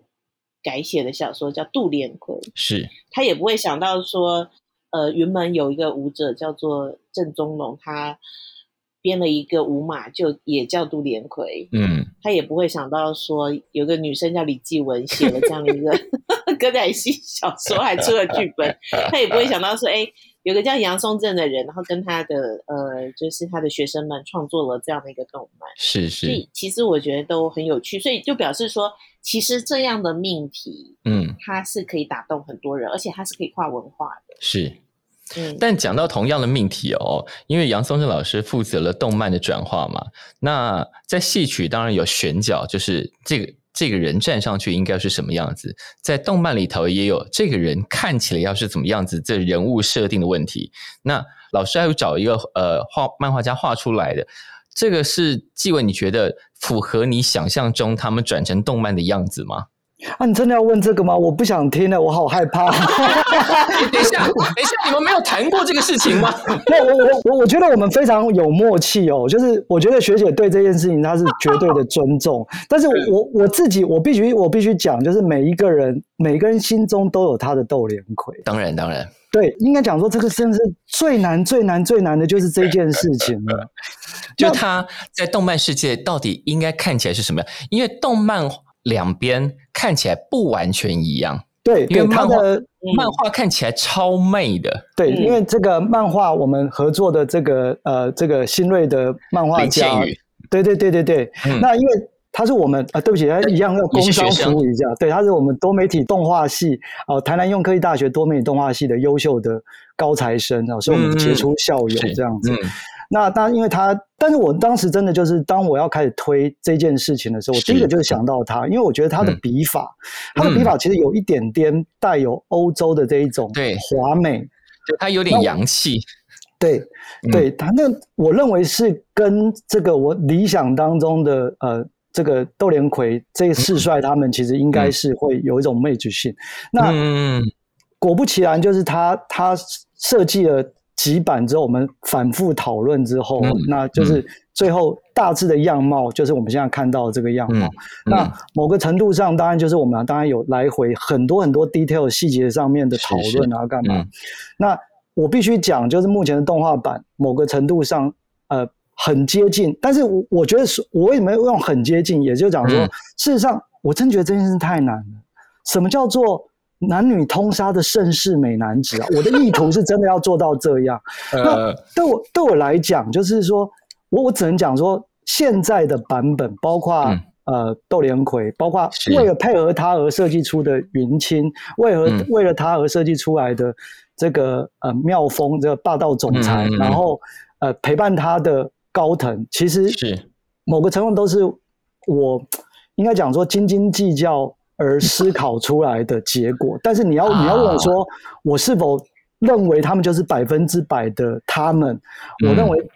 C: 改写的小说叫《杜连魁》，
B: 是，
C: 他也不会想到说，呃，原本有一个舞者叫做郑宗龙，他编了一个舞马，就也叫杜连魁。
B: 嗯
C: 他也不会想到说，有个女生叫李继文写了这样的一个 (laughs) 歌仔戏小说，还出了剧本。他也不会想到说，哎，有个叫杨松正的人，然后跟他的呃，就是他的学生们创作了这样的一个动漫。
B: 是是，
C: 所以其实我觉得都很有趣，所以就表示说，其实这样的命题，
B: 嗯
C: 它是可以打动很多人，而且它是可以跨文化的。
B: 是。但讲到同样的命题哦，因为杨松正老师负责了动漫的转化嘛，那在戏曲当然有选角，就是这个这个人站上去应该是什么样子，在动漫里头也有这个人看起来要是怎么样子，这人物设定的问题。那老师还有找一个呃画漫画家画出来的，这个是纪文，你觉得符合你想象中他们转成动漫的样子吗？
D: 啊，你真的要问这个吗？我不想听了，我好害怕。(laughs)
B: 等一下，等一下，你们没有谈过这个事情吗？(laughs)
D: 那我我我我觉得我们非常有默契哦，就是我觉得学姐对这件事情她是绝对的尊重，但是我我自己我必须我必须讲，就是每一个人每个人心中都有他的豆连葵，
B: 当然，当然，
D: 对，应该讲说这个真的是最难最难最难的就是这件事情了。(laughs)
B: 就他在动漫世界到底应该看起来是什么样？因为动漫两边看起来不完全一样，
D: 对，
B: 因为
D: 对他
B: 漫画
D: 的
C: 嗯。
B: 漫画看起来超媚的，
D: 对，
C: 嗯
D: 因为这个漫画我们合作的这个呃这个新锐的漫画家对对对对对，
B: 嗯。
D: 那因为他是我们啊、呃对不起，他一样要工商服务一下，对，他是我们多媒体动画系哦、台南用科技大学多媒体动画系的优秀的高材生啊、是我们杰出校友这样子。
B: 嗯
D: 那当然，因为他，但是我当时真的就是，当我要开始推这件事情的时候，我第一个就是想到他，因为我觉得他的
B: 嗯。
D: 笔法，他的笔法其实有一点点带有欧洲的这一种
B: 对。
D: 华美，
B: 就他有点洋气，
D: 对，
B: 嗯。
D: 对他那我认为是跟这个我理想当中的呃这个窦连魁这个世帅他们其实应该是会有一种媚剧性。那
B: 嗯，
D: 果不其然，就是他他设计了几版之后，我们反复讨论之后，
B: 嗯
D: 那就是最后大致的样貌就是我们现在看到的这个样貌。
B: 嗯
D: 那某个程度上，当然就是我们当然有来回很多很多 detail 细节上面的讨论啊，干嘛？
B: 嗯
D: 那我必须讲，就是目前的动画版某个程度上，呃，很接近。但是我我觉得是，我为什么要用很接近？也就讲说，
B: 嗯
D: 事实上，我真觉得这件事太难了。什么叫做男女通杀的盛世美男子啊？(laughs) 我的意图是真的要做到这样。(laughs)
B: 那，
D: 对我对我来讲，就是说我我只能讲说，现在的版本，包括、
B: 嗯。
D: 呃窦连魁，包括为了配合他而设计出的云清，为何、
B: 嗯。
D: 为了他而设计出来的这个呃妙风这个霸道总裁，
B: 嗯嗯嗯
D: 然后呃陪伴他的高腾，其实
B: 是。
D: 某个程度都是我应该讲说斤斤计较而思考出来的结果。但是你要你要问我说，我是否认为他们就是百分之百的他们，我认
B: 嗯
D: 为，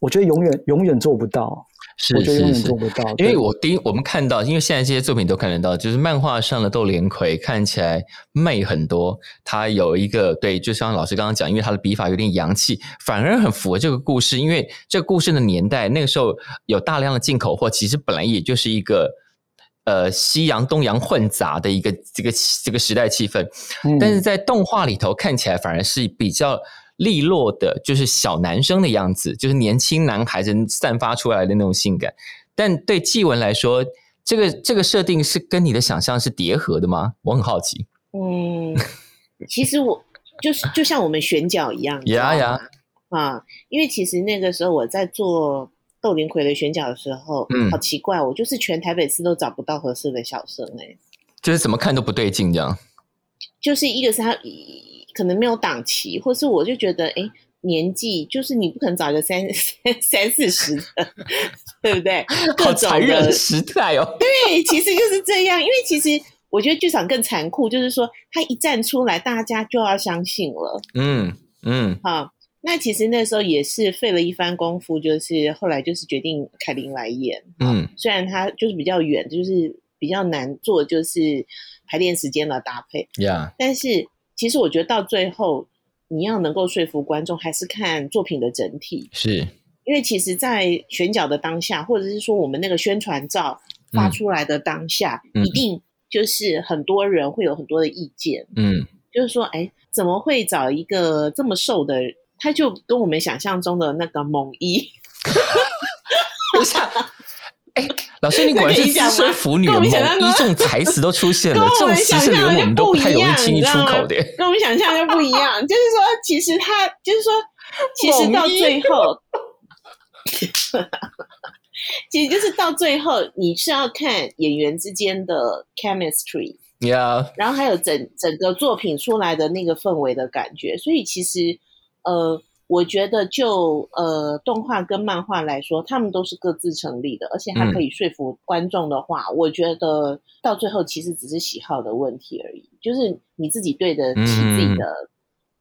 D: 我觉得永远永远做不到，
B: 是
D: 我觉得永
B: 是是
D: 远做不到，
B: 因为我第一我们看到，因为现在这些作品都看得到，就是漫画上的窦连魁看起来媚很多，他有一个对，就像老师刚刚讲，因为他的笔法有点洋气，反而很符合这个故事，因为这个故事的年代那个时候有大量的进口货，其实本来也就是一个。呃，西洋东洋混杂的一个这个这个时代气氛，
D: 嗯
B: 但是在动画里头看起来反而是比较利落的，就是小男生的样子，就是年轻男孩子散发出来的那种性感。但对纪文来说，这个这个设定是跟你的想象是叠合的吗？我很好奇。
C: 嗯，其实我就是就像我们选角一样，
B: 呀呀
C: 啊，因为其实那个时候我在做窦林魁的选角的时候，
B: 嗯
C: 好奇怪，我就是全台北市都找不到合适的小生哎、
B: 就是怎么看都不对劲，这样。
C: 就是一个是他可能没有档期，或是我就觉得哎。年纪就是你不可能找一个三 (laughs) 三三四十的，(laughs) 对不对？各 (laughs)
B: 好
C: 种
B: 忍的时代哦。
C: 对，其实就是这样。因为其实我觉得剧场更残酷，就是说他一站出来，大家就要相信了。
B: 嗯嗯
C: 好，那其实那时候也是费了一番功夫，就是后来就是决定凯琳来演。
B: 嗯
C: 虽然他就是比较远，就是比较难做，就是排练时间的搭配，
B: 呀
C: 但是其实我觉得到最后，你要能够说服观众，还是看作品的整体。
B: 是
C: 因为其实，在选角的当下，或者是说我们那个宣传照发
B: 嗯
C: 出来的当下，
B: 嗯
C: 一定就是很多人会有很多的意见，
B: 嗯
C: 就是说，哎，怎么会找一个这么瘦的人？他就跟我们想象中的那个猛一，
B: 等一下，哎，老师，你果然是资深腐女，猛一这种台词都出现了，这种其实
C: 想象的
B: 连我们都
C: 不
B: 太容易
C: 样，
B: 轻易出口的。
C: 跟我们想象就不一样。就是说，其实他就是说，其实到最后，(laughs) 其实就是到最后，你是要看演员之间的 chemistry。
B: 呀，
C: 然后还有整整个作品出来的那个氛围的感觉，所以其实呃，我觉得就呃动画跟漫画来说，他们都是各自成立的，而且它可以说服观众的话，我觉得到最后其实只是喜好的问题而已，就是你自己对得起自己的、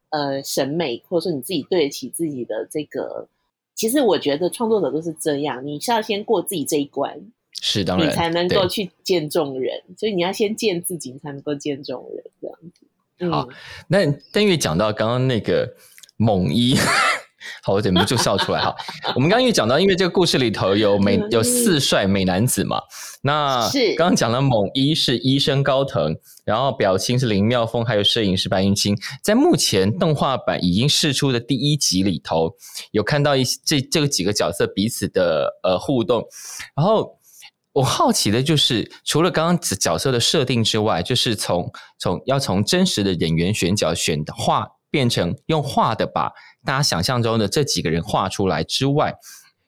C: 呃审美，或者说你自己对得起自己的这个。其实我觉得创作者都是这样，你是要先过自己这一关，
B: 是当然，
C: 你才能够去见众人，所以你要先见自己，你才能够见众人，这样子。嗯，
B: 好那但因为讲到刚刚那个猛一，(laughs) 好，我忍不住笑出来哈。我们刚刚因为讲到，因为这个故事里头有美有四帅美男子嘛，那
C: 是
B: 刚刚讲了猛一是医生高腾，然后表亲是林妙峰，还有摄影师白云清。在目前动画版已经试出的第一集里头，有看到一这这个几个角色彼此的呃互动，然后。我好奇的就是，除了刚刚角色的设定之外，就是从从要从真实的演员选角选的画，变成用画的把大家想象中的这几个人画出来之外，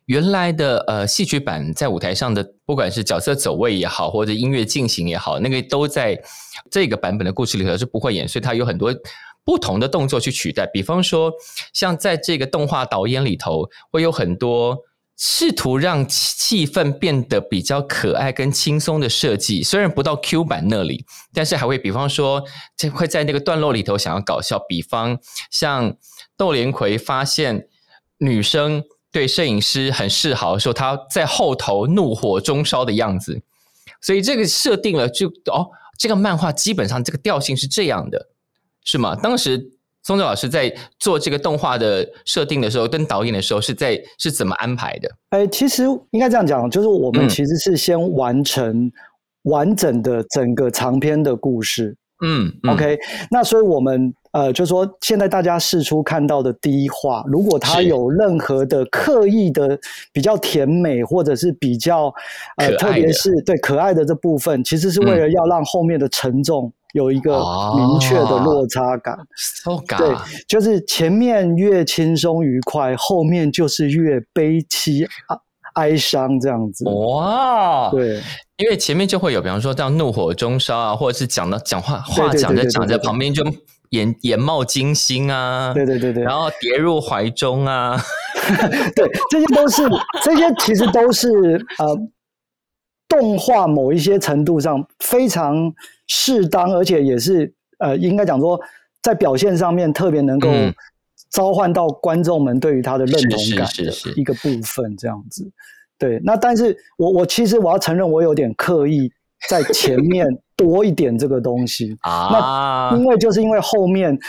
B: 原来的呃戏曲版在舞台上的，不管是角色走位也好，或者音乐进行也好，那个都在这个版本的故事里头是不会演，所以它有很多不同的动作去取代。比方说，像在这个动画导演里头，会有很多。试图让气氛变得比较可爱跟轻松的设计，虽然不到 Q 版那里，但是还会，比方说，这会在那个段落里头想要搞笑，比方像窦连魁发现女生对摄影师很示好的时候，他在后头怒火中烧的样子，所以这个设定了就哦，这个漫画基本上这个调性是这样的，是吗？当时。松泽老师在做这个动画的设定的时候，跟导演的时候是在是怎么安排的？
D: 哎，其实应该这样讲，就是我们
B: 嗯。
D: 其实是先完成完整的整个长篇的故事。
B: 嗯嗯。
D: OK，那所以我们呃，就说现在大家试出看到的第一话，如果它有任何的刻意的比较甜美，或者是比较呃，特别是对可爱的这部分，其实是为了要让后面的沉重有一个明确的落差感。
B: ，so
D: 对就是前面越轻松愉快，后面就是越悲凄啊哀伤这样子。
B: 哇，
D: 对，
B: 因为前面就会有，比方说这样怒火中烧啊，或者是讲的讲话话讲着讲着，旁边就眼眼冒金星啊，
D: 对对对对，
B: 然后跌入怀中啊，
D: 对，这些都是这些其实都是呃，动画某一些程度上非常适当，而且也是呃，应该讲说在表现上面特别能够
B: 嗯。
D: 召唤到观众们对于他的认同
B: 是
D: 感的
B: 是是是。
D: 一个部分，这样子。对，那但是我我其实我要承认，我有点刻意在前面多一点这个东西，(laughs)
B: 啊，
D: 因为就是因为后面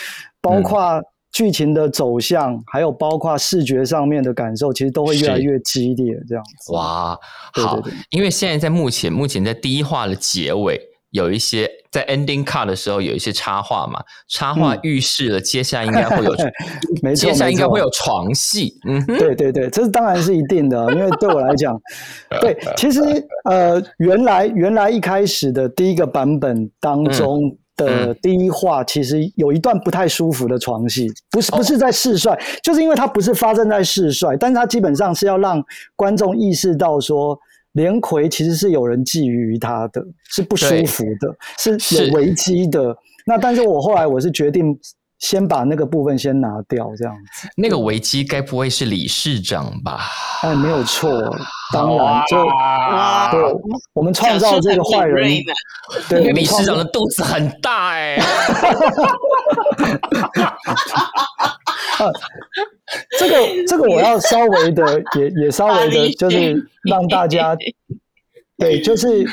D: 包括剧情的走向，还有包括视觉上面的感受，其实都会越来越激烈，这样子。
B: 哇，好
D: 对对对，
B: 因为现在在目前目前在第一话的结尾有一些在 ending cut 的时候有一些插画嘛，插画
D: 嗯
B: 预示了接下来应该会有，(laughs)
D: 没错
B: 接下来应该会有床戏，嗯，
D: 对对对，这是当然是一定的，因为对我来讲，(laughs) 对，其实呃，原来原来一开始的第一个版本当中的第一话，其实有一段不太舒服的床戏，不是不是在试帅，就是因为它不是发生在试帅，但是它基本上是要让观众意识到说。连魁其实是有人觊觎于他的，是不舒服的，是
B: 是
D: 有危机的。那但是我后来我是决定先把那个部分先拿掉，这样子。
B: 那个危机该不会是理事长吧？
D: 哎，没有错，当然就
C: 啊
D: 对，我们创造这个坏人，对，
B: 那个理事长的肚子很大哎、(laughs)
D: 这个这个我要稍微的也也稍微的，就是让大家对，就是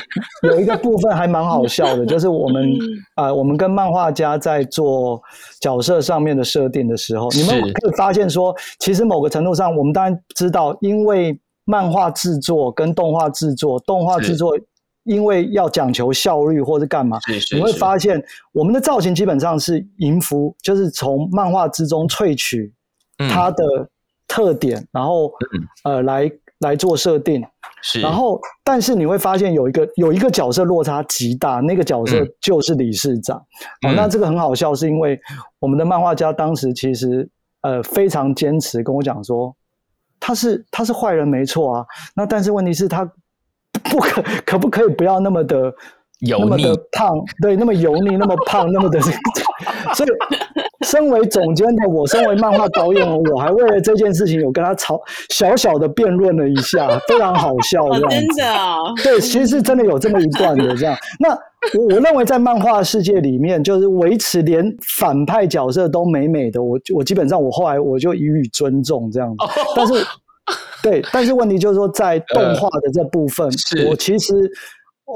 D: 有一个部分还蛮好笑的，就是我们啊、呃我们跟漫画家在做角色上面的设定的时候，你们
B: 是。
D: 可以发现说，其实某个程度上，我们当然知道，因为漫画制作跟动画制作，动画制作因为要讲求效率或者干嘛，你会发现我们的造型基本上是迎服，就是从漫画之中萃取
B: 嗯。
D: 它的特点，然后呃来来做设定。
B: 是，
D: 然后，但是你会发现有一个有一个角色落差极大，那个角色
B: 嗯
D: 就是理事长。哦，
B: 嗯
D: 那这个很好笑，是因为我们的漫画家当时其实呃非常坚持跟我讲说，他是他是坏人没错啊，那但是问题是他 (laughs) 不可可不可以不要那么的
B: 油腻
D: 胖，对，那么油腻，那么胖，那么的，(laughs) 所以 (laughs) 身为总监的我，身为漫画导演我，还为了这件事情有跟他吵小小的辩论了一下，非常好笑
C: 哦，
D: 这样
C: 真。的哦，
D: 对，其实是真的有这么一段的这样。(laughs) 那我我认为在漫画世界里面，就是维持连反派角色都美美的，我我基本上我后来我就予以尊重这样子。但是对，但是问题就是说，在动画的这部分，(laughs)
B: 是
D: 我其实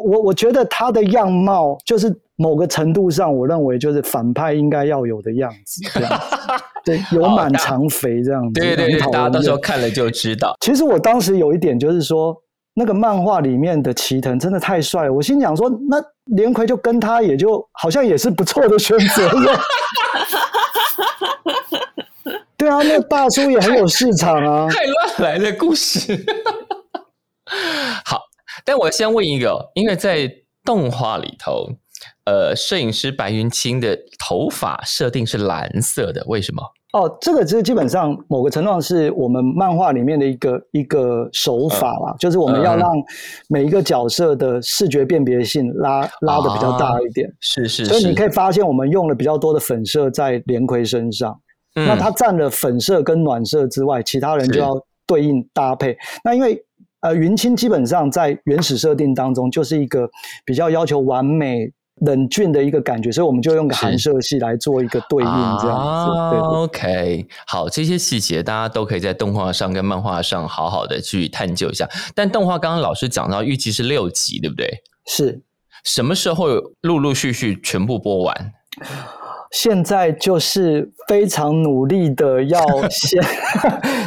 D: 我我觉得他的样貌就是某个程度上，我认为就是反派应该要有的样子，这样子。(laughs) 对，有满长肥这样子，
B: 对对对，大家到时候看了就知道。
D: 其实我当时有一点就是说，那个漫画里面的齐藤真的太帅了，我心想说，那连魁就跟他也就好像也是不错的选择。(laughs) 对啊，那大叔也很有市场啊。(laughs)
B: 太乱来的故事。好，但我先问一个哦，因为在动画里头，呃，摄影师白云清的头发设定是蓝色的，为什么？
D: 哦，这个其实基本上某个程度上是我们漫画里面的一个一个手法啦，就是我们要
B: 嗯
D: 让每一个角色的视觉辨别性拉拉的比较大一点。
B: 是是
D: 所以你，可以发现，我们用了比较多的粉色在连魁身上。
B: 嗯
D: 那它占了粉色跟暖色之外，其他人就要对应搭配。那因为呃，云清基本上在原始设定当中就是一个比较要求完美、冷峻的一个感觉，所以我们就用个寒色系来做一个对应，这样子。
B: 啊
D: 对对
B: OK，好，这些细节大家都可以在动画上跟漫画上好好的去探究一下。但动画刚刚老师讲到，预计是六集，对不对？
D: 是。
B: 什么时候陆陆续续全部播完？
D: 现在就是非常努力的要 (laughs) 先，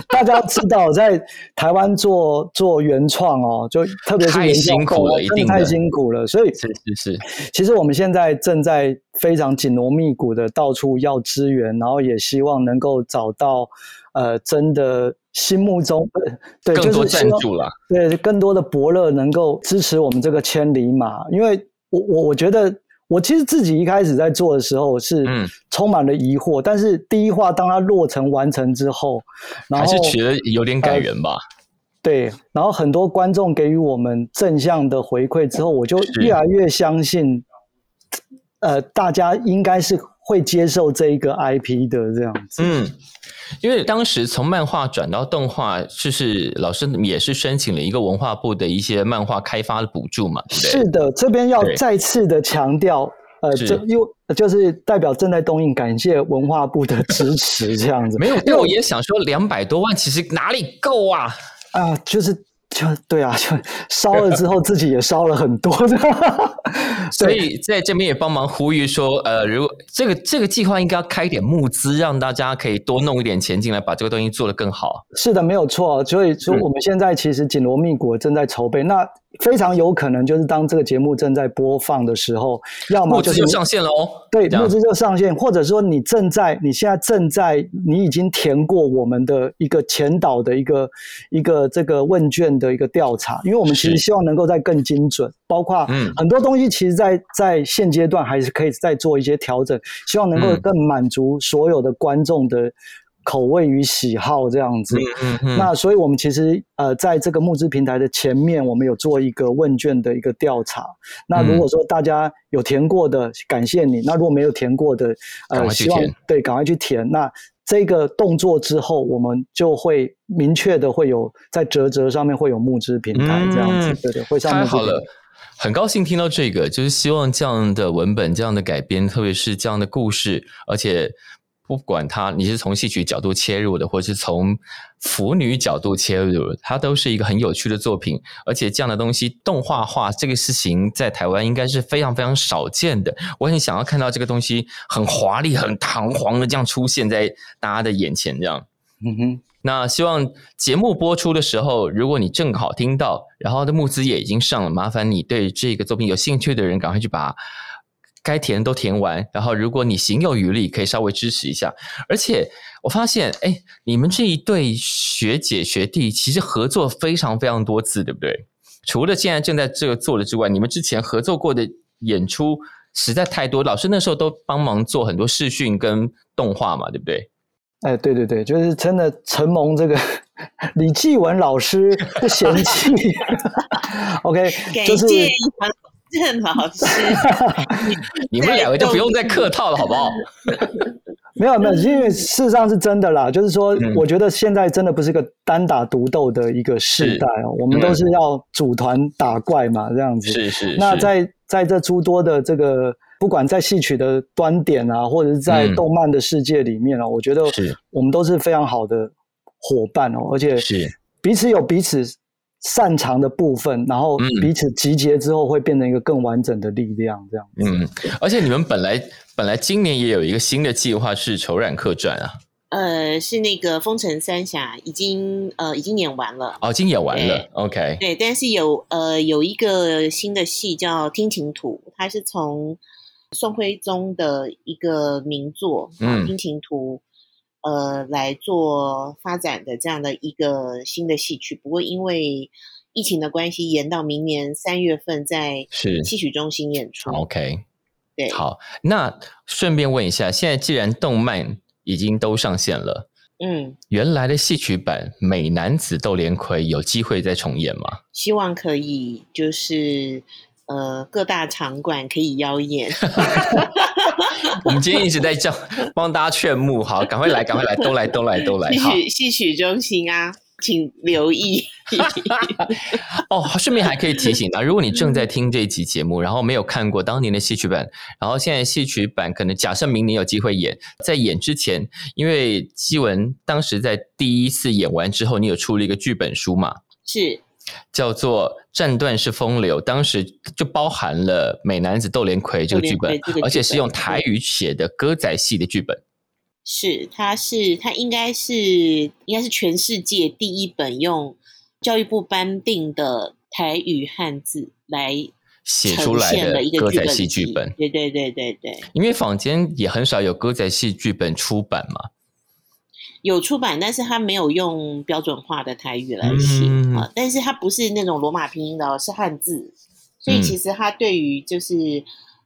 D: 大家知道，在台湾做做原创哦，就特别是
B: 太辛苦了一定太
D: 辛苦了，所以
B: 是是是，
D: 其实我们现在正在非常紧锣密鼓的到处要资源，然后也希望能够找到呃真的心目中呃对
B: 更多赞助了。
D: 对更多的伯乐能够支持我们这个千里马，因为我我我觉得。我其实自己一开始在做的时候是
B: 嗯
D: 充满了疑惑，但是第一话当它落成完成之后，然后
B: 还是觉得有点感人吧？
D: 对，然后很多观众给予我们正向的回馈之后，我就越来越相信，呃，大家应该是会接受这一个 IP 的这样子。
B: 嗯，因为当时从漫画转到动画，就是老师也是申请了一个文化部的一些漫画开发的补助嘛？
D: 是的，这边要再次的强调，呃，这因为就是代表正在东映，感谢文化部的支持，这样子。
B: 没有，因为我也想说，两百多万其实哪里够啊？
D: 啊，就是就对啊，就烧了之后自己也烧了很多，(laughs)
B: 所以在这边也帮忙呼吁说，呃，如果这个这个计划应该要开一点募资，让大家可以多弄一点钱进来，把这个东西做得更好。
D: 是的，没有错。所以说我们现在其实紧锣密鼓正在筹备，那非常有可能就是当这个节目正在播放的时候，要么就是
B: 募资就上线了哦。
D: 对，
B: 这样
D: 募资就上线，或者说你正在，你现在正在，你已经填过我们的一个前导的一个一个这个问卷的一个调查，因为我们其实希望能够再更精准，包括
B: 嗯
D: 很多东西，其实在在现阶段还是可以再做一些调整，希望能够
B: 嗯
D: 更满足所有的观众的口味与喜好这样子。
B: 嗯嗯，
D: 那所以，我们其实呃，在这个募资平台的前面，我们有做一个问卷的一个调查。那如
B: 嗯
D: 果说大家有填过的，感谢你；那如果没有填过的，
B: 赶
D: 呃，希望对赶快去填。那这个动作之后，我们就会明确的会有在折折上面会有募资平台这样子，
B: 嗯
D: 对对，会上募资平台
B: 太好了。很高兴听到这个，就是希望这样的文本、这样的改编，特别是这样的故事，而且不管它你是从戏曲角度切入的，或是从腐女角度切入，它都是一个很有趣的作品。而且这样的东西动画化这个事情，在台湾应该是非常非常少见的。我很想要看到这个东西很华丽、很堂皇的这样出现在大家的眼前，这样。
D: 嗯哼，
B: 那希望节目播出的时候，如果你正好听到，然后的募资也已经上了，麻烦你对这个作品有兴趣的人，赶快去把该填都填完。然后，如果你行有余力，可以稍微支持一下。而且我发现，哎，你们这一对学姐学弟其实合作非常非常多次，对不对？除了现在正在这个做的之外，你们之前合作过的演出实在太多，老师那时候都帮忙做很多视讯跟动画嘛，对不对？
D: 哎，对对对，就是真的承蒙这个李继文老师不嫌弃，(laughs) OK，就是
C: 谢杨正老师。
B: 你们两个就不用再客套了，好不好？
D: 没有没有，因为事实上是真的啦，就是说
B: 嗯，
D: 我觉得现在真的不是个单打独斗的一个时代哦，我们都是要组团打怪嘛，这样子。
B: 是是，
D: 那在在这诸多的这个，不管在戏曲的端点啊，或者是在
B: 嗯。
D: 动漫的世界里面啊，我觉得
B: 是。
D: 我们都是非常好的伙伴哦，而且
B: 是。
D: 彼此有彼此擅长的部分，然后
B: 嗯。
D: 彼此集结之后会变成一个更完整的力量，这样。
B: 嗯，而且你们本来本来今年也有一个新的计划是《仇染客传》啊，
C: 呃，是那个《风尘三侠》已经呃已经演完了，
B: 哦，已经演完了，OK，
C: 对，但是有呃有一个新的戏叫《听琴图》，它是从宋徽宗的一个名作《啊
B: 嗯
C: 听琴图》呃来做发展的这样的一个新的戏曲。不过因为疫情的关系，延到明年三月份在戏曲中心演出。
B: OK，
C: 对，
B: 好，那顺便问一下，现在既然动漫已经都上线了，
C: 嗯，
B: 原来的戏曲版《美男子窦连魁》有机会再重演吗？
C: 希望可以就是呃各大场馆可以邀演。(laughs)
B: 我们今天一直在叫帮大家劝募，好，赶快来，赶快来，都来，都来，都来，
C: 戏曲戏曲中心啊，请留意。(laughs)
B: 哦，顺便还可以提醒啊，如果你正在听这一集节目，然后没有看过当年的戏曲版，然后现在戏曲版可能假设明年有机会演，在演之前，因为基文当时在第一次演完之后，你有出了一个剧本书嘛，
C: 是
B: 叫做《战断是风流》，当时就包含了《美男子斗连魁》这个剧本而且是用台语写的歌仔戏的剧本。
C: 是，它是它应该是应该是全世界第一本用教育部颁定的台语汉字来
B: 写出来的歌仔戏剧本，
C: 对对对对对，
B: 因为坊间也很少有歌仔戏剧本出版嘛，
C: 有出版，但是它没有用标准化的台语来写
B: 嗯
C: 啊、但是它不是那种罗马拼音的哦，是汉字，所以
B: 嗯
C: 其实它对于就是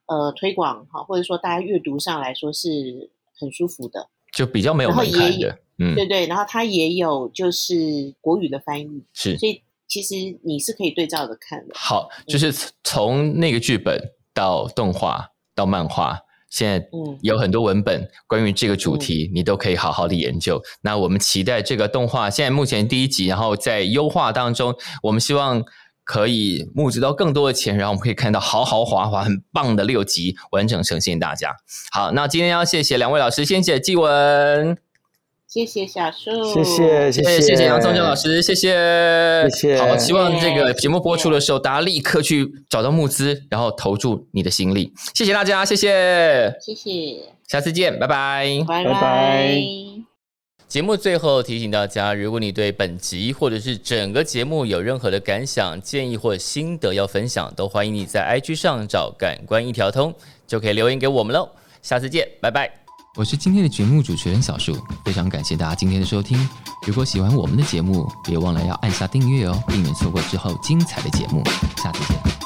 C: 呃推广哈，或者说大家阅读上来说是很舒服的。
B: 就比较没有
C: 然
B: 的。嗯，
C: 对对，然后它也有就是国语的翻译，
B: 是
C: 所以其实你是可以对照着看的。
B: 好，就是从那个剧本到动画到漫画，现在
C: 嗯
B: 有很多文本关于这个主题，你都可以好好的研究。那我们期待这个动画，现在目前第一集，然后在优化当中，我们希望。可以募集到更多的钱，然后我们可以看到豪豪华华、很棒的六集完整呈现大家。好，那今天要谢谢两位老师，先谢纪文，
C: 谢谢小树，
D: 谢谢谢谢
B: 谢谢杨宗正老师，谢谢，
D: 谢谢
B: 好，希望这个节目播出的时候，大家立刻去找到募资，然后投注你的心力。谢谢大家，谢谢，
C: 谢谢，
B: 下次见，拜拜。
C: 拜
D: 拜拜
B: 节目最后提醒大家，如果你对本集或者是整个节目有任何的感想、建议或心得要分享，都欢迎你在 IG 上找“感官一条通”，就可以留言给我们喽。下次见，拜拜。我是今天的节目主持人小树，非常感谢大家今天的收听。如果喜欢我们的节目，别忘了要按下订阅哦，避免错过之后精彩的节目。下次见。